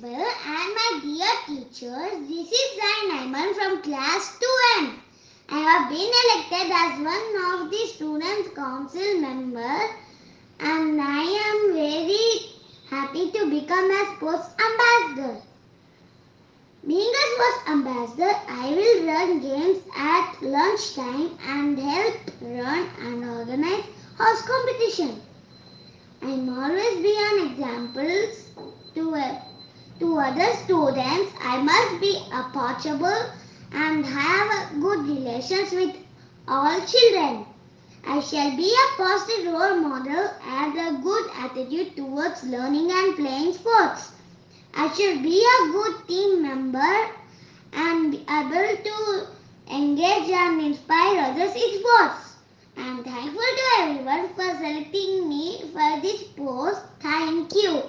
Principal and my dear teachers, this is Zain Aimaan from class 2N. I have been elected as one of the student council members and I am very happy to become a sports ambassador. Being a sports ambassador, I will run games at lunchtime and help run and organize horse competition. I am always be an example to, to other students. I must be approachable and have good relations with all children. I shall be a positive role model and a good attitude towards learning and playing sports. I should be a good team member and be able to engage and inspire others in sports. I am thankful to everyone for selecting me for this post. Thank you.